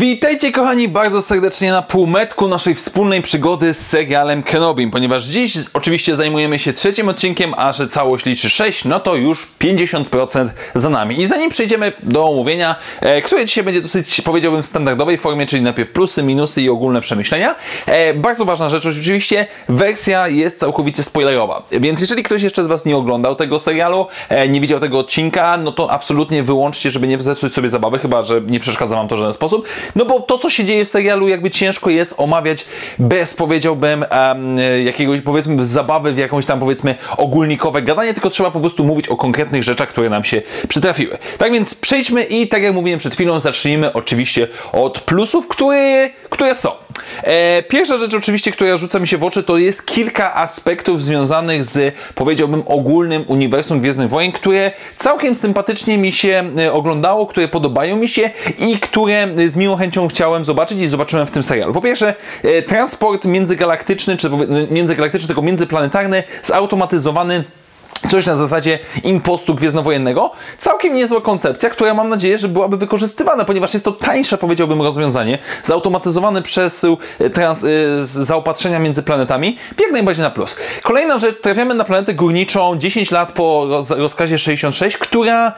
Witajcie kochani bardzo serdecznie na półmetku naszej wspólnej przygody z serialem Kenobim, ponieważ dziś oczywiście zajmujemy się trzecim odcinkiem, a że całość liczy 6, no to już 50% za nami. I zanim przejdziemy do omówienia, e, które dzisiaj będzie dosyć, powiedziałbym, w standardowej formie, czyli najpierw plusy, minusy i ogólne przemyślenia, e, bardzo ważna rzecz oczywiście, wersja jest całkowicie spoilerowa, więc jeżeli ktoś jeszcze z Was nie oglądał tego serialu, e, nie widział tego odcinka, no to absolutnie wyłączcie, żeby nie zepsuć sobie zabawy, chyba, że nie przeszkadza Wam to w żaden sposób. No bo to, co się dzieje w serialu, jakby ciężko jest omawiać bez, powiedziałbym, um, jakiegoś, powiedzmy, zabawy w jakąś tam, powiedzmy, ogólnikowe gadanie, tylko trzeba po prostu mówić o konkretnych rzeczach, które nam się przytrafiły. Tak więc przejdźmy i, tak jak mówiłem przed chwilą, zacznijmy oczywiście od plusów, które, które są. E, pierwsza rzecz oczywiście, która rzuca mi się w oczy, to jest kilka aspektów związanych z, powiedziałbym, ogólnym uniwersum Gwiezdnych Wojen, które całkiem sympatycznie mi się e, oglądało, które podobają mi się i które z miłą chęcią chciałem zobaczyć i zobaczyłem w tym serialu. Po pierwsze, e, transport międzygalaktyczny, czy międzygalaktyczny, tylko międzyplanetarny, zautomatyzowany Coś na zasadzie impostu gwiezdnowojennego. Całkiem niezła koncepcja, która mam nadzieję, że byłaby wykorzystywana, ponieważ jest to tańsze, powiedziałbym, rozwiązanie. Zautomatyzowany przesył trans, yy, zaopatrzenia między planetami. Jak najbardziej na plus. Kolejna rzecz, trafiamy na planetę górniczą 10 lat po roz, rozkazie 66, która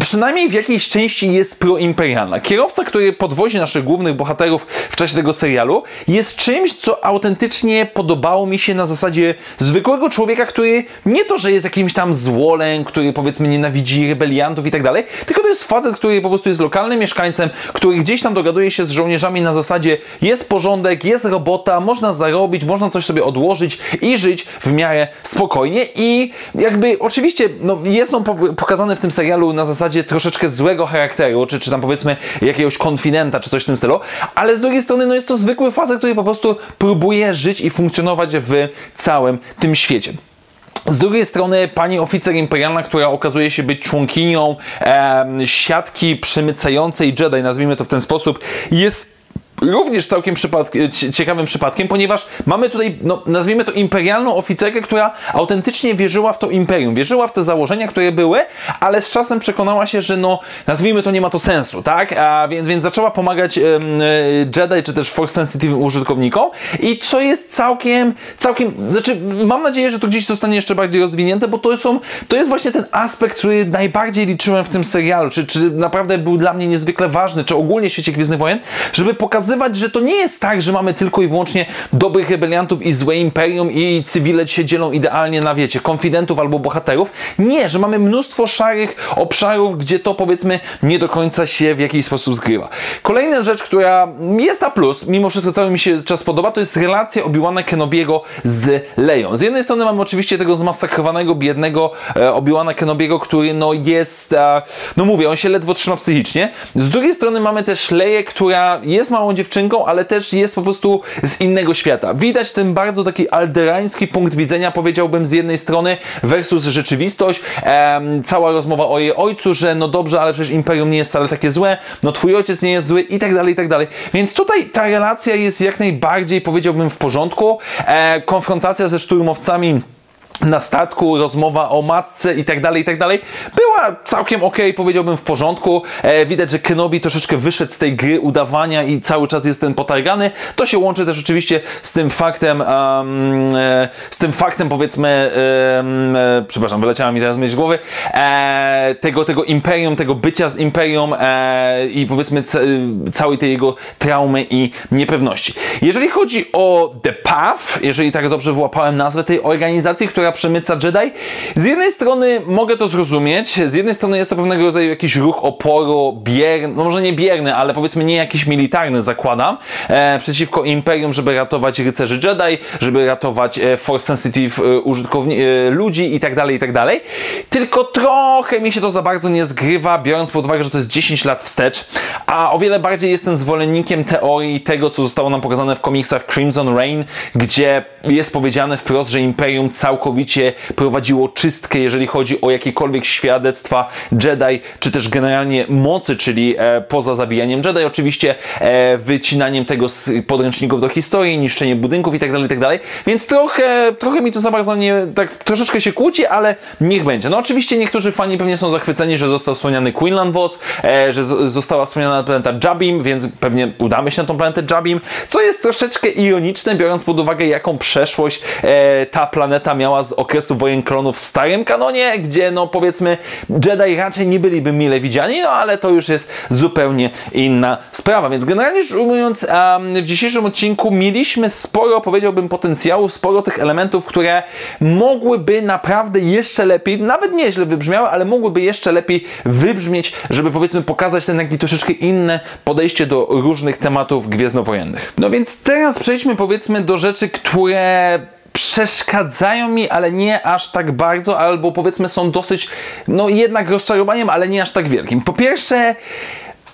przynajmniej w jakiejś części jest proimperialna. Kierowca, który podwozi naszych głównych bohaterów w czasie tego serialu, jest czymś, co autentycznie podobało mi się na zasadzie zwykłego człowieka, który nie to, że jest jakimś tam złolem, który powiedzmy nienawidzi rebeliantów i tak dalej, tylko to jest facet, który po prostu jest lokalnym mieszkańcem, który gdzieś tam dogaduje się z żołnierzami na zasadzie jest porządek, jest robota, można zarobić, można coś sobie odłożyć i żyć w miarę spokojnie i jakby oczywiście no, jest on pokazany w tym serialu na zasadzie troszeczkę złego charakteru, czy, czy tam powiedzmy jakiegoś konfidenta, czy coś w tym stylu, ale z drugiej strony no, jest to zwykły facet, który po prostu próbuje żyć i funkcjonować w całym tym świecie. Z drugiej strony pani oficer imperialna, która okazuje się być członkinią e, siatki przemycającej Jedi, nazwijmy to w ten sposób, jest również całkiem przypadk ciekawym przypadkiem, ponieważ mamy tutaj, no, nazwijmy to imperialną oficerkę, która autentycznie wierzyła w to imperium, wierzyła w te założenia, które były, ale z czasem przekonała się, że no, nazwijmy to, nie ma to sensu, tak? A więc, więc zaczęła pomagać um, Jedi, czy też Force Sensitive użytkownikom i co jest całkiem, całkiem, znaczy mam nadzieję, że to gdzieś zostanie jeszcze bardziej rozwinięte, bo to, są, to jest właśnie ten aspekt, który najbardziej liczyłem w tym serialu, czy, czy naprawdę był dla mnie niezwykle ważny, czy ogólnie w świecie Gwiezdnych Wojen, żeby pokazać pokazywać, że to nie jest tak, że mamy tylko i wyłącznie dobrych rebeliantów i złe imperium i cywile się dzielą idealnie na, wiecie, konfidentów albo bohaterów. Nie, że mamy mnóstwo szarych obszarów, gdzie to powiedzmy nie do końca się w jakiś sposób zgrywa. Kolejna rzecz, która jest na plus, mimo wszystko cały mi się czas podoba, to jest relacja Obi-Wana Kenobiego z Leją. Z jednej strony mamy oczywiście tego zmasakrowanego, biednego e, Obi-Wana Kenobiego, który no jest, e, no mówię, on się ledwo trzyma psychicznie. Z drugiej strony mamy też Leję, która jest małą dziewczynką, ale też jest po prostu z innego świata. Widać ten bardzo taki alderański punkt widzenia, powiedziałbym, z jednej strony versus rzeczywistość. Ehm, cała rozmowa o jej ojcu, że no dobrze, ale przecież imperium nie jest wcale takie złe, no twój ojciec nie jest zły i tak dalej, i tak dalej. Więc tutaj ta relacja jest jak najbardziej, powiedziałbym, w porządku. E, konfrontacja ze szturmowcami na statku, rozmowa o matce i tak dalej, i tak dalej, była całkiem ok, powiedziałbym w porządku. E, widać, że Kenobi troszeczkę wyszedł z tej gry udawania i cały czas jest ten potargany. To się łączy też oczywiście z tym faktem, um, e, z tym faktem powiedzmy, e, przepraszam, wyleciała mi teraz myśl z głowy, e, tego, tego imperium, tego bycia z imperium e, i powiedzmy całej tej jego traumy i niepewności. Jeżeli chodzi o The Path, jeżeli tak dobrze wyłapałem nazwę tej organizacji, która przemyca Jedi. Z jednej strony mogę to zrozumieć, z jednej strony jest to pewnego rodzaju jakiś ruch oporu bierny, no może nie bierny, ale powiedzmy nie jakiś militarny zakładam, e, przeciwko Imperium, żeby ratować rycerzy Jedi, żeby ratować e, Force Sensitive e, e, ludzi i tak dalej, i tak dalej. Tylko trochę mi się to za bardzo nie zgrywa, biorąc pod uwagę, że to jest 10 lat wstecz, a o wiele bardziej jestem zwolennikiem teorii tego, co zostało nam pokazane w komiksach Crimson Rain, gdzie jest powiedziane wprost, że Imperium całkowicie całkowicie prowadziło czystkę, jeżeli chodzi o jakikolwiek świadectw świadectwa Jedi, czy też generalnie mocy, czyli e, poza zabijaniem Jedi, oczywiście e, wycinaniem tego z podręczników do historii, niszczenie budynków itd., tak itd. Tak Więc trochę, trochę mi to za bardzo nie, tak troszeczkę się kłóci, ale niech będzie. No oczywiście niektórzy fani pewnie są zachwyceni, że został wspomniany Quinlan Vos, e, że z, została wspomniana planeta Jabim, więc pewnie udamy się na tą planetę Jabim, co jest troszeczkę ironiczne, biorąc pod uwagę, jaką przeszłość e, ta planeta miała z okresu wojen klonów w starym kanonie, gdzie no powiedzmy Jedi raczej nie byliby mile widziani, no ale to już jest zupełnie inna sprawa. Więc generalnie rzecz ujmując, w dzisiejszym odcinku mieliśmy sporo, powiedziałbym, potencjału, sporo tych elementów, które mogłyby naprawdę jeszcze lepiej, nawet nieźle wybrzmiały, ale mogłyby jeszcze lepiej wybrzmieć, żeby powiedzmy pokazać ten taki troszeczkę inne podejście do różnych tematów gwiezdnowojennych. No więc teraz przejdźmy powiedzmy do rzeczy, które przeszkadzają mi, ale nie aż tak bardzo, albo powiedzmy są dosyć, no jednak rozczarowaniem, ale nie aż tak wielkim. Po pierwsze,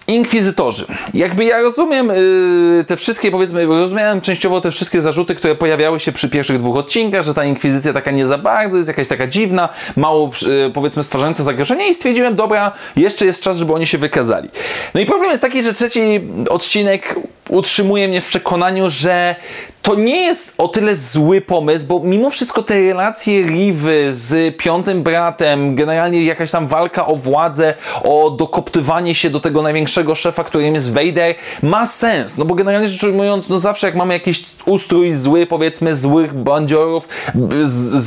Inkwizytorzy. Jakby ja rozumiem yy, te wszystkie, powiedzmy, rozumiałem częściowo te wszystkie zarzuty, które pojawiały się przy pierwszych dwóch odcinkach, że ta inkwizycja taka nie za bardzo, jest jakaś taka dziwna, mało, yy, powiedzmy, stwarzająca zagrożenie i stwierdziłem, dobra, jeszcze jest czas, żeby oni się wykazali. No i problem jest taki, że trzeci odcinek utrzymuje mnie w przekonaniu, że to nie jest o tyle zły pomysł, bo mimo wszystko te relacje Rivy z piątym bratem, generalnie jakaś tam walka o władzę, o dokoptywanie się do tego największego szefa, którym jest Vader, ma sens. No bo generalnie rzecz ujmując, no zawsze jak mamy jakiś ustrój zły, powiedzmy, złych bandziorów,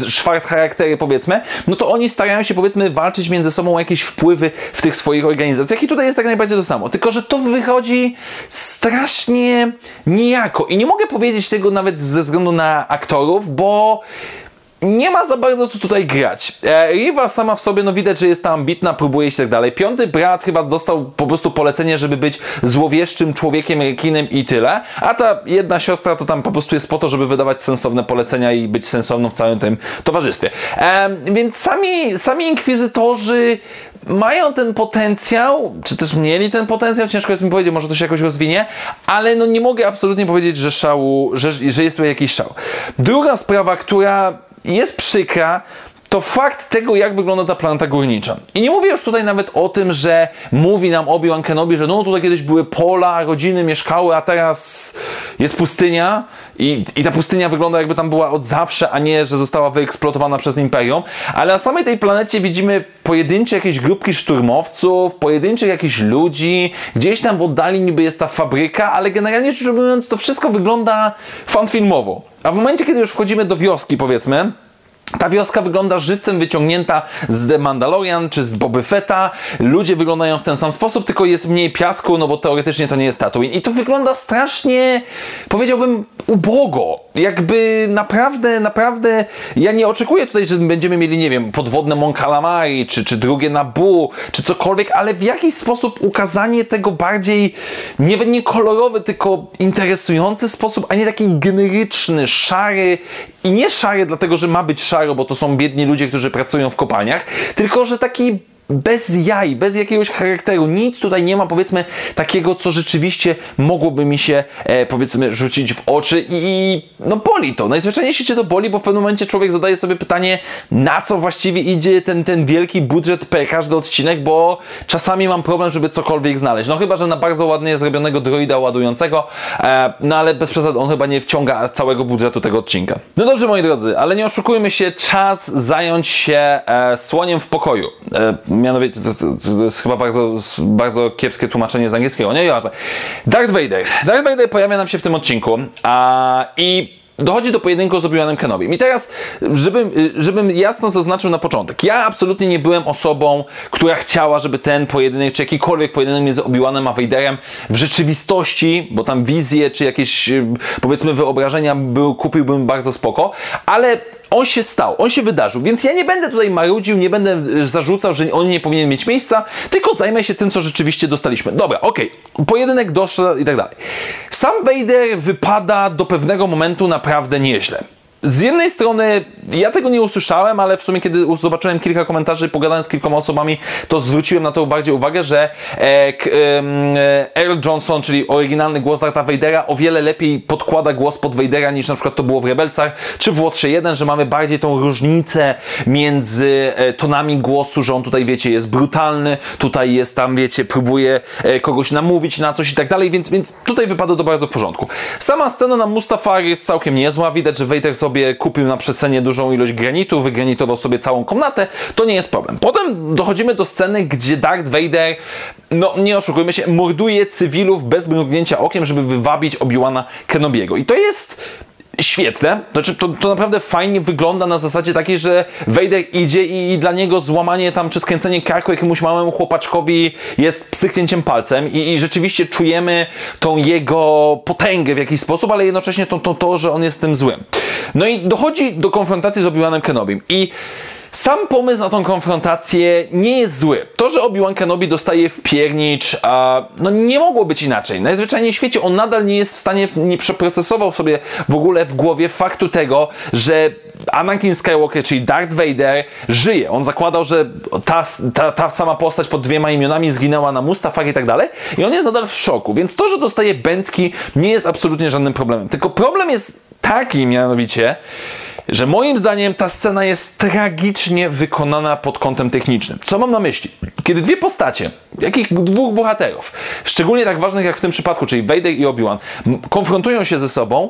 szwarc charaktery, powiedzmy, no to oni starają się, powiedzmy, walczyć między sobą o jakieś wpływy w tych swoich organizacjach i tutaj jest tak najbardziej to samo. Tylko, że to wychodzi strasznie niejako. I nie mogę powiedzieć tego nawet ze względu na aktorów, bo nie ma za bardzo co tutaj grać. E, Riva sama w sobie, no widać, że jest tam ambitna, próbuje się tak dalej. Piąty brat chyba dostał po prostu polecenie, żeby być złowieszczym człowiekiem rekinem i tyle. A ta jedna siostra to tam po prostu jest po to, żeby wydawać sensowne polecenia i być sensowną w całym tym towarzystwie. E, więc sami, sami inkwizytorzy mają ten potencjał, czy też mieli ten potencjał, ciężko jest mi powiedzieć, może to się jakoś rozwinie, ale no nie mogę absolutnie powiedzieć, że szału, że, że jest tu jakiś szał. Druga sprawa, która jest przykra, to fakt tego, jak wygląda ta planeta górnicza. I nie mówię już tutaj nawet o tym, że mówi nam Obi-Wan Kenobi, że no tutaj kiedyś były pola, rodziny mieszkały, a teraz jest pustynia i, i ta pustynia wygląda jakby tam była od zawsze, a nie, że została wyeksploatowana przez Imperium. Ale na samej tej planecie widzimy pojedyncze jakieś grupki szturmowców, pojedynczych jakichś ludzi, gdzieś tam w oddali niby jest ta fabryka, ale generalnie rzecz ujmując to wszystko wygląda fanfilmowo. A w momencie, kiedy już wchodzimy do wioski, powiedzmy, ta wioska wygląda żywcem wyciągnięta z The Mandalorian czy z Boby Fetta. Ludzie wyglądają w ten sam sposób, tylko jest mniej piasku, no bo teoretycznie to nie jest Tatooine. I to wygląda strasznie, powiedziałbym, ubogo. Jakby naprawdę, naprawdę, ja nie oczekuję tutaj, że będziemy mieli, nie wiem, podwodne Mon Calamari, czy, czy drugie Nabu, czy cokolwiek, ale w jakiś sposób ukazanie tego bardziej, nie, nie kolorowy, tylko interesujący sposób, a nie taki generyczny, szary i nie szary dlatego, że ma być bo to są biedni ludzie, którzy pracują w kopalniach, tylko że taki bez jaj, bez jakiegoś charakteru. Nic tutaj nie ma, powiedzmy, takiego, co rzeczywiście mogłoby mi się, e, powiedzmy, rzucić w oczy i, i no boli to. Najzwyczajniej świecie to boli, bo w pewnym momencie człowiek zadaje sobie pytanie, na co właściwie idzie ten, ten wielki budżet per każdy odcinek, bo czasami mam problem, żeby cokolwiek znaleźć. No chyba, że na bardzo ładnie zrobionego droida ładującego, e, no ale bez przesady on chyba nie wciąga całego budżetu tego odcinka. No dobrze, moi drodzy, ale nie oszukujmy się, czas zająć się e, słoniem w pokoju. E, mianowicie to, to, to, jest chyba bardzo, bardzo kiepskie tłumaczenie z angielskiego, nie? Darth Vader. Darth Vader pojawia nam się w tym odcinku a, i dochodzi do pojedynku z Obi-Wanem Kenobi. I teraz, żebym, żebym jasno zaznaczył na początek, ja absolutnie nie byłem osobą, która chciała, żeby ten pojedynek, czy jakikolwiek pojedynek między Obi-Wanem a Vaderem w rzeczywistości, bo tam wizje, czy jakieś powiedzmy wyobrażenia był, kupiłbym bardzo spoko, ale on się stał, on się wydarzył, więc ja nie będę tutaj marudził, nie będę e, zarzucał, że on nie powinien mieć miejsca, tylko zajmę się tym, co rzeczywiście dostaliśmy. Dobra, okej, okay. pojedynek doszedł i tak dalej. Sam Vader wypada do pewnego momentu naprawdę nieźle z jednej strony ja tego nie usłyszałem, ale w sumie kiedy zobaczyłem kilka komentarzy, pogadałem z kilkoma osobami, to zwróciłem na to bardziej uwagę, że e, e, Earl Johnson, czyli oryginalny głos Darta Vadera, o wiele lepiej podkłada głos pod Vadera niż na przykład to było w Rebelsach, czy w Łotrze 1, że mamy bardziej tą różnicę między e, tonami głosu, że on tutaj, wiecie, jest brutalny, tutaj jest tam, wiecie, próbuje kogoś namówić na coś i tak dalej, więc, więc tutaj wypada to bardzo w porządku. Sama scena na Mustafar jest całkiem niezła, widać, że Vader sobie kupił na przestrzeni dużą ilość granitu, wygranitował sobie całą komnatę, to nie jest problem. Potem dochodzimy do sceny, gdzie Darth Vader, no nie oszukujmy się, morduje cywilów bez mrugnięcia okiem, żeby wywabić Obi-Wana Kenobiego. I to jest świetne. Znaczy, to, to naprawdę fajnie wygląda na zasadzie takiej, że Vader idzie i, i, dla niego złamanie tam czy skręcenie karku jakiemuś małemu chłopaczkowi jest pstryknięciem palcem i, i rzeczywiście czujemy tą jego potęgę w jakiś sposób, ale jednocześnie to, to, to, że on jest tym złym. No i dochodzi do konfrontacji z Obi-Wanem Kenobim i sam pomysł na tą konfrontację nie jest zły. To, że Obi-Wan Kenobi dostaje w piernicz, a, no nie mogło być inaczej. Najzwyczajniej w świecie on nadal nie jest w stanie, nie przeprocesował sobie w ogóle w głowie faktu tego, że Anakin Skywalker, czyli Darth Vader, żyje. On zakładał, że ta, ta, ta sama postać pod dwiema imionami zginęła na Mustafar i tak dalej. I on jest nadal w szoku. Więc to, że dostaje bęcki, nie jest absolutnie żadnym problemem. Tylko problem jest taki mianowicie, że moim zdaniem ta scena jest tragicznie wykonana pod kątem technicznym. Co mam na myśli? Kiedy dwie postacie, jakich dwóch bohaterów, szczególnie tak ważnych jak w tym przypadku, czyli Vader i Obi-Wan, konfrontują się ze sobą,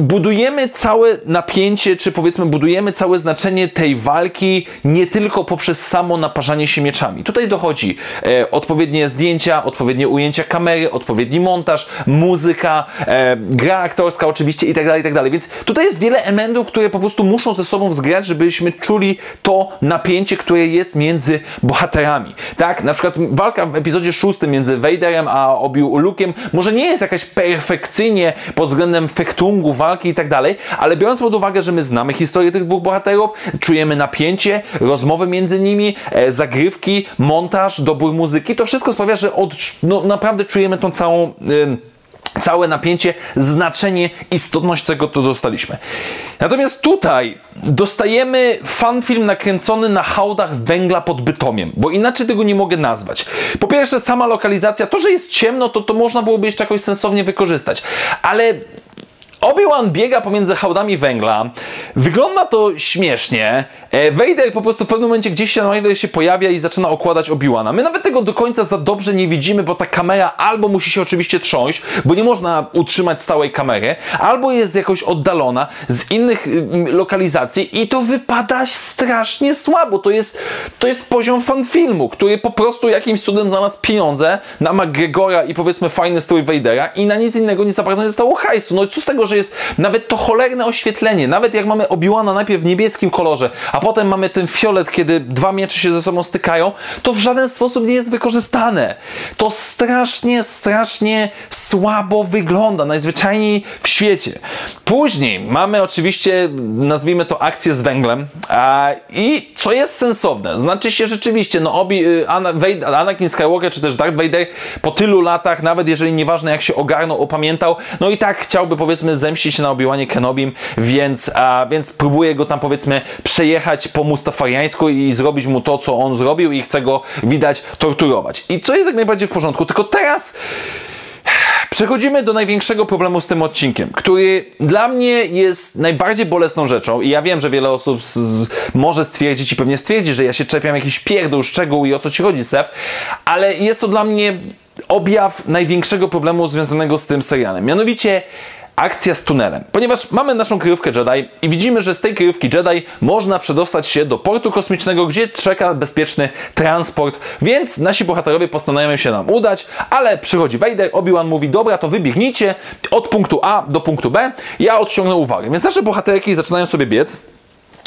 budujemy całe napięcie, czy powiedzmy budujemy całe znaczenie tej walki nie tylko poprzez samo naparzanie się mieczami. Tutaj dochodzi e, odpowiednie zdjęcia, odpowiednie ujęcia kamery, odpowiedni montaż, muzyka, e, gra aktorska oczywiście i tak dalej, i tak. Więc tutaj jest wiele elementów, które po prostu muszą ze sobą zgrać, żebyśmy czuli to napięcie, które jest między bohaterami. Tak, na przykład walka w epizodzie szóstym między Vaderem a Obi Luke'em może nie jest jakaś perfekcyjnie pod względem fektungu walki, walki i tak dalej, ale biorąc pod uwagę, że my znamy historię tych dwóch bohaterów, czujemy napięcie, rozmowy między nimi, e, zagrywki, montaż, dobór muzyki, to wszystko sprawia, że od, no, naprawdę czujemy tą całą... całe napięcie, znaczenie, istotność czego to dostaliśmy. Natomiast tutaj dostajemy fanfilm nakręcony na hałdach węgla pod Bytomiem, bo inaczej tego nie mogę nazwać. Po pierwsze, sama lokalizacja, to, że jest ciemno, to, to można byłoby jeszcze jakoś sensownie wykorzystać, ale Obi-Wan biega pomiędzy hałdami węgla. Wygląda to śmiesznie. E, Vader po prostu w pewnym momencie gdzieś się na się pojawia i zaczyna okładać Obi-Wana. My nawet tego do końca za dobrze nie widzimy, bo ta kamera albo musi się oczywiście trząść, bo nie można utrzymać stałej kamery, albo jest jakoś oddalona z innych y, lokalizacji i to wypada strasznie słabo. To jest, to jest poziom fanfilmu, który po prostu jakimś cudem znalazł pieniądze na McGregora i powiedzmy fajny strój Vadera i na nic innego nie za zostało hajsu. No co z tego, że jest nawet to cholerne oświetlenie, nawet jak mamy Obi-Wana najpierw w niebieskim kolorze, a potem mamy ten fiolet, kiedy dwa miecze się ze sobą stykają, to w żaden sposób nie jest wykorzystane. To strasznie, strasznie słabo wygląda, najzwyczajniej w świecie. Później mamy oczywiście, nazwijmy to akcję z węglem a, i co jest sensowne, znaczy się rzeczywiście, no Obi, y, Anakin Skywalker czy też Darth Vader po tylu latach, nawet jeżeli nieważne jak się ogarnął, opamiętał, no i tak chciałby powiedzmy zemścić się na Obi-Wanie Kenobim, więc, a, więc próbuje go tam powiedzmy przejechać po mustafariańsku i zrobić mu to, co on zrobił i chce go, widać, torturować. I co jest jak najbardziej w porządku, tylko teraz Przechodzimy do największego problemu z tym odcinkiem, który dla mnie jest najbardziej bolesną rzeczą i ja wiem, że wiele osób z, może stwierdzić i pewnie stwierdzi, że ja się czepiam jakiś pierdół, szczegół i o co ci chodzi, Sef, ale jest to dla mnie objaw największego problemu związanego z tym serialem. Mianowicie akcja z tunelem. Ponieważ mamy naszą kryjówkę Jedi i widzimy, że z tej kryjówki Jedi można przedostać się do portu kosmicznego, gdzie czeka bezpieczny transport, więc nasi bohaterowie postanawiają się nam udać, ale przychodzi Vader, Obi-Wan mówi, dobra, to wybiegnijcie od punktu A do punktu B, ja odciągnę uwagę. Więc nasze bohaterki zaczynają sobie biec,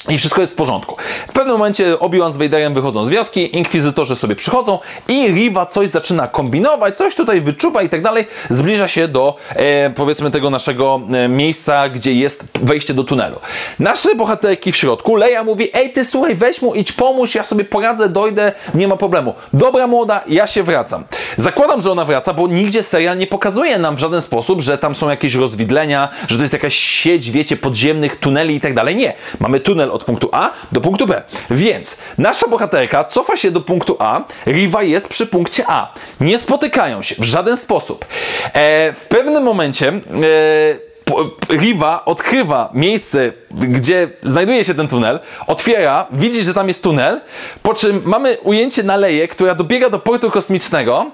I wszystko jest w porządku. W pewnym momencie Obi-Wan z Vaderem wychodzą z wioski, inkwizytorzy sobie przychodzą i Riva coś zaczyna kombinować, coś tutaj wyczuwa i tak dalej. Zbliża się do e, powiedzmy tego naszego e, miejsca, gdzie jest wejście do tunelu. Nasze bohaterki w środku, Leia mówi, ej ty słuchaj, weź mu, idź pomóż, ja sobie poradzę, dojdę, nie ma problemu. Dobra młoda, ja się wracam. Zakładam, że ona wraca, bo nigdzie serial nie pokazuje nam w żaden sposób, że tam są jakieś rozwidlenia, że to jest jakaś sieć, wiecie, podziemnych tuneli i tak dalej. Nie. Mamy tunel od punktu A do punktu B. Więc nasza bohaterka cofa się do punktu A, Riva jest przy punkcie A. Nie spotykają się w żaden sposób. E, w pewnym momencie e, Riva odkrywa miejsce, gdzie znajduje się ten tunel, otwiera, widzi, że tam jest tunel, po czym mamy ujęcie na Leję, która dobiega do portu kosmicznego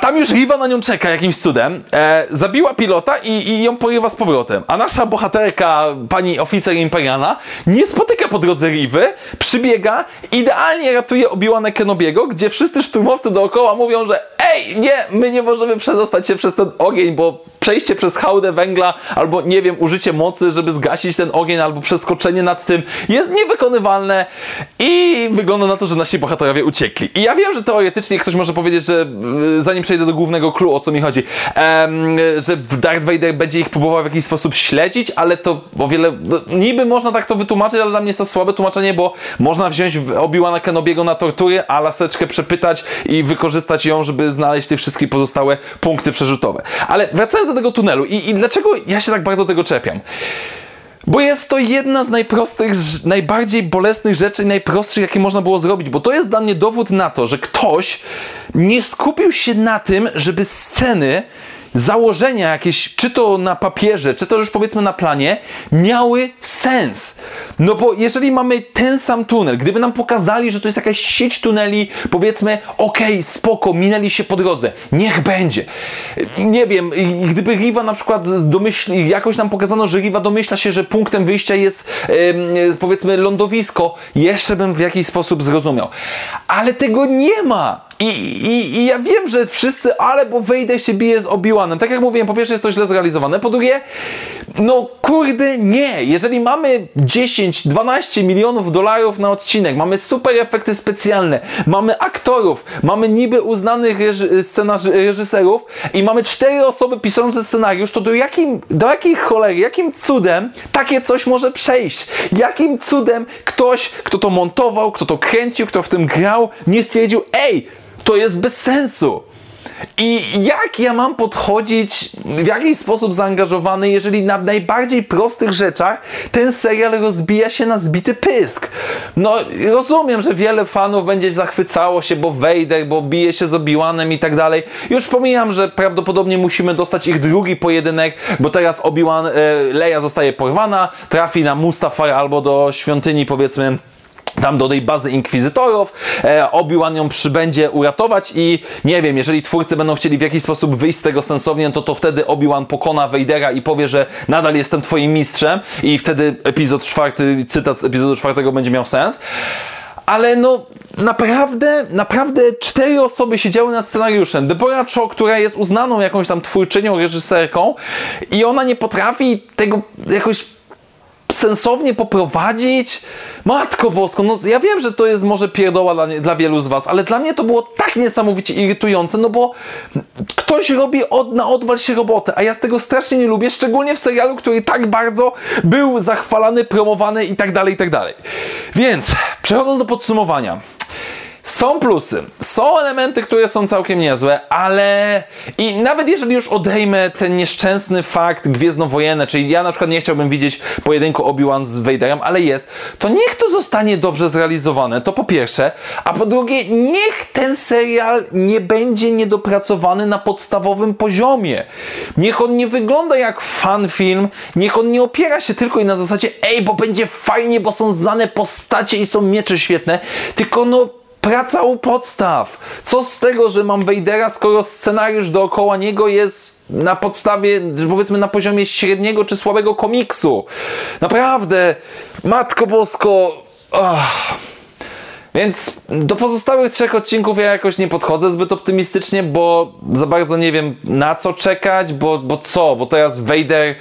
tam już Riva na nią czeka jakimś cudem. E, zabiła pilota i, i, ją porywa z powrotem. A nasza bohaterka, pani oficer imperialna, nie spotyka po drodze Rivy, przybiega, idealnie ratuje Obi-Wana Kenobiego, gdzie wszyscy szturmowcy dookoła mówią, że ej, nie, my nie możemy przedostać się przez ten ogień, bo przejście przez hałdę węgla, albo nie wiem, użycie mocy, żeby zgasić ten ogień, albo przeskoczenie nad tym jest niewykonywalne i wygląda na to, że nasi bohaterowie uciekli. I ja wiem, że teoretycznie ktoś może powiedzieć, że y, zanim przejdę do głównego clue, o co mi chodzi, em, że Darth Vader będzie ich próbował w jakiś sposób śledzić, ale to o wiele, no, niby można tak to wytłumaczyć, ale dla mnie jest to słabe tłumaczenie, bo można wziąć Obi-Wana Kenobiego na tortury, a laseczkę przepytać i wykorzystać ją, żeby znaleźć te wszystkie pozostałe punkty przerzutowe. Ale wracając do tego tunelu i, i dlaczego ja się tak bardzo tego czepiam? Bo jest to jedna z najprostych, najbardziej bolesnych rzeczy, najprostszych, jakie można było zrobić, bo to jest dla mnie dowód na to, że ktoś nie skupił się na tym, żeby sceny założenia jakieś, czy to na papierze, czy to już powiedzmy na planie, miały sens. No bo jeżeli mamy ten sam tunel, gdyby nam pokazali, że to jest jakaś sieć tuneli, powiedzmy, okej, okay, spoko, minęli się po drodze, niech będzie. Nie wiem, gdyby Riva na przykład domyśli, jakoś nam pokazano, że Riva domyśla się, że punktem wyjścia jest yy, powiedzmy lądowisko, jeszcze bym w jakiś sposób zrozumiał. Ale tego nie ma. I, i, I ja wiem, że wszyscy, ale bo wejdę się bije z Obi-Wanem. Tak jak mówiłem, po pierwsze jest to źle zrealizowane, po drugie, no kurde, nie. Jeżeli mamy 10-12 milionów dolarów na odcinek, mamy super efekty specjalne, mamy aktorów, mamy niby uznanych reżyserów i mamy cztery osoby piszące scenariusz, to do, jakim, do jakiej cholery, jakim cudem takie coś może przejść? Jakim cudem ktoś, kto to montował, kto to kręcił, kto w tym grał, nie stwierdził, ej, to jest bez sensu. I jak ja mam podchodzić w jakiś sposób zaangażowany, jeżeli na najbardziej prostych rzeczach ten serial rozbija się na zbity pysk? No, rozumiem, że wiele fanów będzie zachwycało się, bo Vader, bo bije się z Obi-Wanem i tak dalej. Już pomijam, że prawdopodobnie musimy dostać ich drugi pojedynek, bo teraz Obi-Wan, e, Leia zostaje porwana, trafi na Mustafar albo do świątyni, powiedzmy, tam do tej bazy inkwizytorów, e, Obi-Wan ją przybędzie uratować i nie wiem, jeżeli twórcy będą chcieli w jakiś sposób wyjść z tego sensownie, to to wtedy Obi-Wan pokona Vadera i powie, że nadal jestem twoim mistrzem i wtedy epizod czwarty, cytat z epizodu czwartego będzie miał sens. Ale no, naprawdę, naprawdę cztery osoby siedziały nad scenariuszem. Deborah Cho, która jest uznaną jakąś tam twórczynią, reżyserką i ona nie potrafi tego jakoś sensownie poprowadzić? Matko Bosko, no ja wiem, że to jest może pierdoła dla, dla wielu z Was, ale dla mnie to było tak niesamowicie irytujące, no bo ktoś robi od, na odwal się robotę, a ja tego strasznie nie lubię, szczególnie w serialu, który tak bardzo był zachwalany, promowany i tak dalej, i tak dalej. Więc, przechodząc do podsumowania. Są plusy, są elementy, które są całkiem niezłe, ale i nawet jeżeli już odejmę ten nieszczęsny fakt gwiezdnowojenne, czyli ja na przykład nie chciałbym widzieć pojedynku Obi-Wan z Vaderem, ale jest, to niech to zostanie dobrze zrealizowane, to po pierwsze, a po drugie, niech ten serial nie będzie niedopracowany na podstawowym poziomie. Niech on nie wygląda jak fan film, niech on nie opiera się tylko i na zasadzie, ej, bo będzie fajnie, bo są znane postacie i są miecze świetne, tylko no praca u podstaw. Co z tego, że mam Vadera, skoro scenariusz dookoła niego jest na podstawie, powiedzmy na poziomie średniego czy słabego komiksu. Naprawdę, Matko Bosko... Oh. Więc do pozostałych trzech odcinków ja jakoś nie podchodzę zbyt optymistycznie, bo za bardzo nie wiem na co czekać, bo, bo co, bo teraz Vader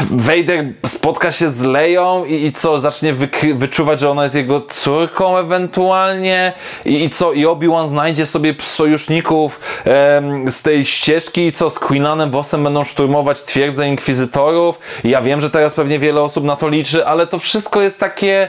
Vader spotka się z Leją i, i co, zacznie wyczuwać, że ona jest jego córką ewentualnie i, i co, i Obi-Wan znajdzie sobie sojuszników em, z tej ścieżki i co, z Queenanem Vossem będą szturmować twierdzę inkwizytorów. Ja wiem, że teraz pewnie wiele osób na to liczy, ale to wszystko jest takie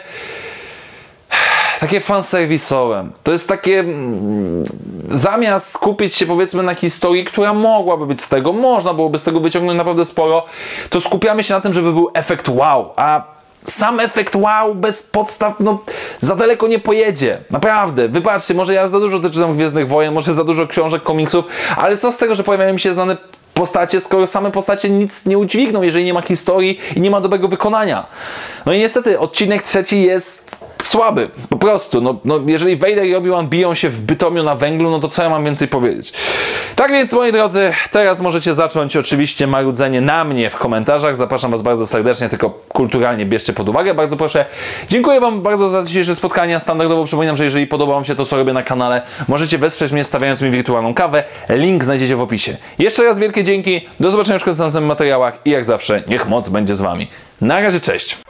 takie fanserwisowe. To jest takie mm, zamiast skupić się powiedzmy na historii, która mogłaby być z tego, można byłoby z tego wyciągnąć naprawdę sporo, to skupiamy się na tym, żeby był efekt wow, a sam efekt wow bez podstaw, no za daleko nie pojedzie. Naprawdę, wybaczcie, może ja za dużo czytam Gwiezdnych Wojen, może za dużo książek, komiksów, ale co z tego, że pojawiają mi się znane postacie, skoro same postacie nic nie udźwigną, jeżeli nie ma historii i nie ma dobrego wykonania. No i niestety odcinek trzeci jest słaby, po prostu. No, no, jeżeli Vader i Obi-Wan biją się w Bytomiu na węglu, no to co ja mam więcej powiedzieć? Tak więc, moi drodzy, teraz możecie zacząć oczywiście marudzenie na mnie w komentarzach. Zapraszam Was bardzo serdecznie, tylko kulturalnie bierzcie pod uwagę, bardzo proszę. Dziękuję Wam bardzo za dzisiejsze spotkanie. Standardowo przypominam, że jeżeli podoba Wam się to, co robię na kanale, możecie wesprzeć mnie stawiając mi wirtualną kawę. Link znajdziecie w opisie. Jeszcze raz wielkie dzięki, do zobaczenia w następnych materiałach i jak zawsze, niech moc będzie z Wami. Na razie, cześć!